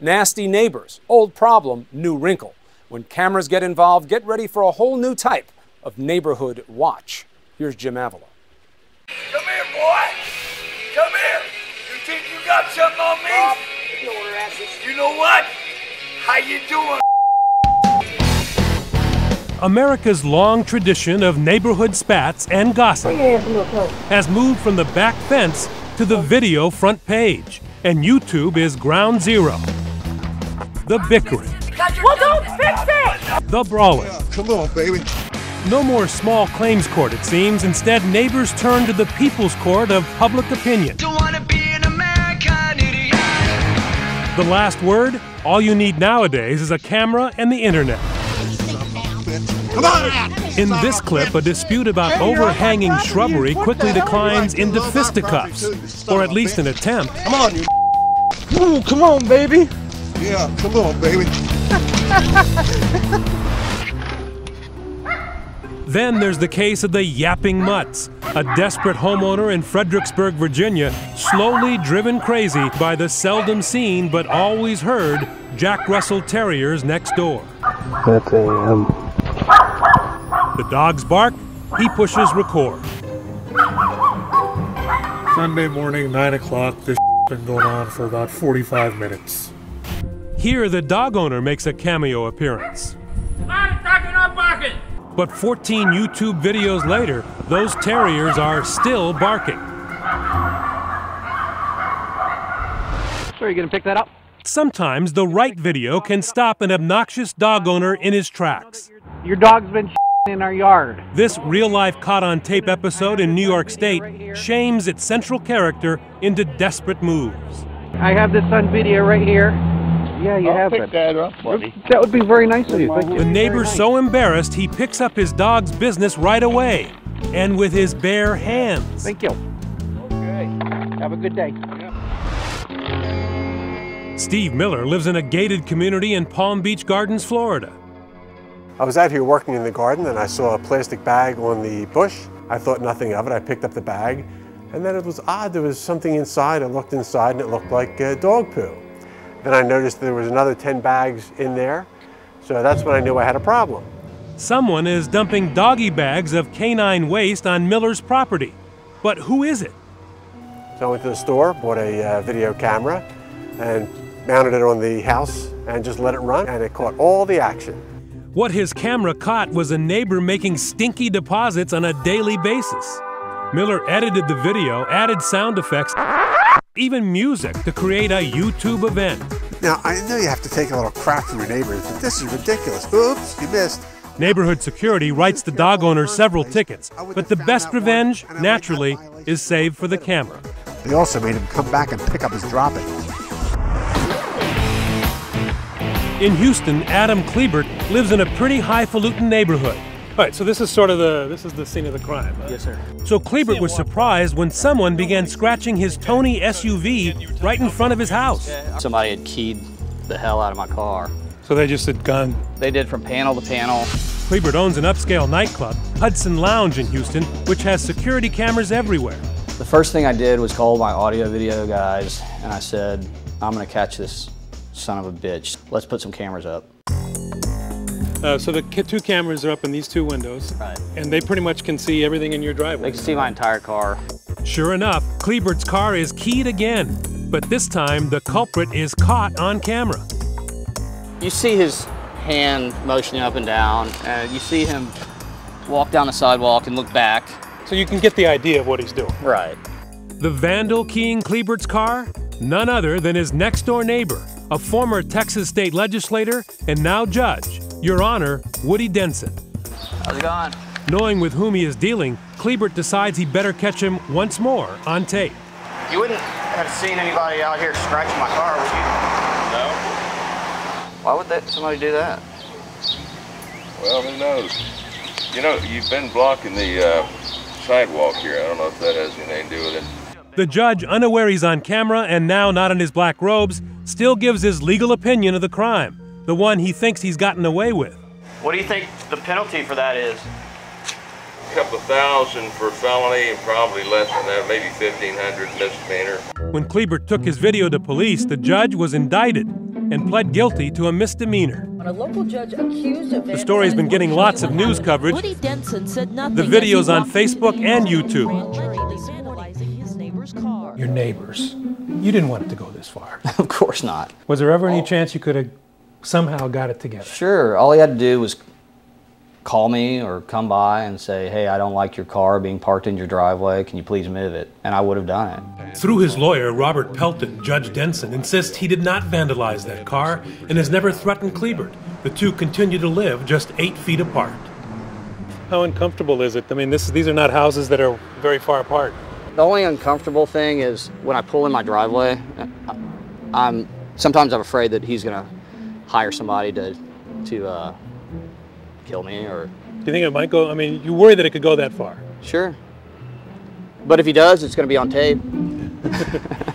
Nasty neighbors, old problem, new wrinkle. When cameras get involved, get ready for a whole new type of neighborhood watch. Here's Jim Avila. Come here, boy. Come here. You think you got something on me? You know what? How you doing? America's long tradition of neighborhood spats and gossip has moved from the back fence to the video front page, and YouTube is ground zero. The bickering, Well, don't fix it! the brawling. Come on, baby. No more small claims court, it seems. Instead, neighbors turn to the people's court of public opinion. The last word? All you need nowadays is a camera and the internet. Come on! In this clip, a dispute about overhanging shrubbery quickly declines into fisticuffs, or at least an attempt. Come on, you. Ooh, come on, baby. Yeah, come on, baby. Then there's the case of the Yapping Mutts, a desperate homeowner in Fredericksburg, Virginia, slowly driven crazy by the seldom seen but always heard Jack Russell Terriers next door. That's a.m. The dogs bark, he pushes record. Sunday morning, 9 o'clock. This been going on for about 45 minutes. Here, the dog owner makes a cameo appearance. But 14 YouTube videos later, those terriers are still barking. Are you gonna pick that up? Sometimes the right video can stop an obnoxious dog owner in his tracks. Your dog's been in our yard. This real life caught on tape episode in New York State shames its central character into desperate moves. I have this on video right here. Yeah, you have it. that up, buddy. That would be very nice of you. Thank you. The neighbor's so embarrassed he picks up his dog's business right away and with his bare hands. Thank you. Okay. Have a good day. Steve Miller lives in a gated community in Palm Beach Gardens, Florida. I was out here working in the garden and I saw a plastic bag on the bush. I thought nothing of it. I picked up the bag and then it was odd. There was something inside. I looked inside and it looked like uh, dog poo. Then I noticed there was another 10 bags in there. So that's when I knew I had a problem. Someone is dumping doggy bags of canine waste on Miller's property. But who is it? So I went to the store, bought a uh, video camera and mounted it on the house and just let it run and it caught all the action. What his camera caught was a neighbor making stinky deposits on a daily basis. Miller edited the video, added sound effects, even music to create a YouTube event. Now, I know you have to take a little crap from your neighbors, but this is ridiculous. Oops, you missed. Neighborhood security writes the dog owner several tickets, but the best revenge, naturally, is saved for the camera. They also made him come back and pick up his droppings. In Houston, Adam Klebert lives in a pretty highfalutin neighborhood. All right, so this is sort of the this is the scene of the crime. Yes, sir. So Klebert was surprised when someone began scratching his Tony SUV right in front of his house. Somebody had keyed the hell out of my car. So they just had gone. They did from panel to panel. Klebert owns an upscale nightclub, Hudson Lounge in Houston, which has security cameras everywhere. The first thing I did was call my audio video guys and I said, I'm gonna catch this son of a bitch. Let's put some cameras up. Uh, so the two cameras are up in these two windows, Right. and they pretty much can see everything in your driveway. They can see my entire car. Sure enough, Klebert's car is keyed again, but this time the culprit is caught on camera. You see his hand motioning up and down, and you see him walk down the sidewalk and look back. So you can get the idea of what he's doing. Right. The vandal keying Klebert's car? None other than his next door neighbor, a former Texas state legislator and now judge, Your Honor, Woody Denson. How's it going? Knowing with whom he is dealing, Klebert decides he better catch him once more on tape. You wouldn't have seen anybody out here scratching my car, would you? No. Why would that, somebody do that? Well, who knows? You know, you've been blocking the uh, sidewalk here. I don't know if that has anything to do with it. The judge, unaware he's on camera and now not in his black robes, still gives his legal opinion of the crime, the one he thinks he's gotten away with. What do you think the penalty for that is? A couple thousand for felony and probably less than that, maybe 1500 misdemeanor. When Kleber took his video to police, the judge was indicted and pled guilty to a misdemeanor. A local judge accused of The story's been getting lots of news coverage. Woody Denson said nothing. The video's on walked into the Facebook and. YouTube. Allegedly vandalizing his neighbor's car. Your neighbors. You didn't want it to go this far. of course not. Was there ever any chance you could have somehow got it together? Sure. All he had to do was call me or come by and say, hey, I don't like your car being parked in your driveway. Can you please move it? And I would have done it. Through his lawyer, Robert Pelton, Judge Denson insists he did not vandalize that car and has never threatened Klebert. The two continue to live just eight feet apart. How uncomfortable is it? I mean, this, these are not houses that are very far apart. The only uncomfortable thing is when I pull in my driveway, I'm sometimes I'm afraid that he's gonna hire somebody to to uh, kill me or Do you think it might go? I mean, you worry that it could go that far. sure. But if he does, it's gonna be on tape.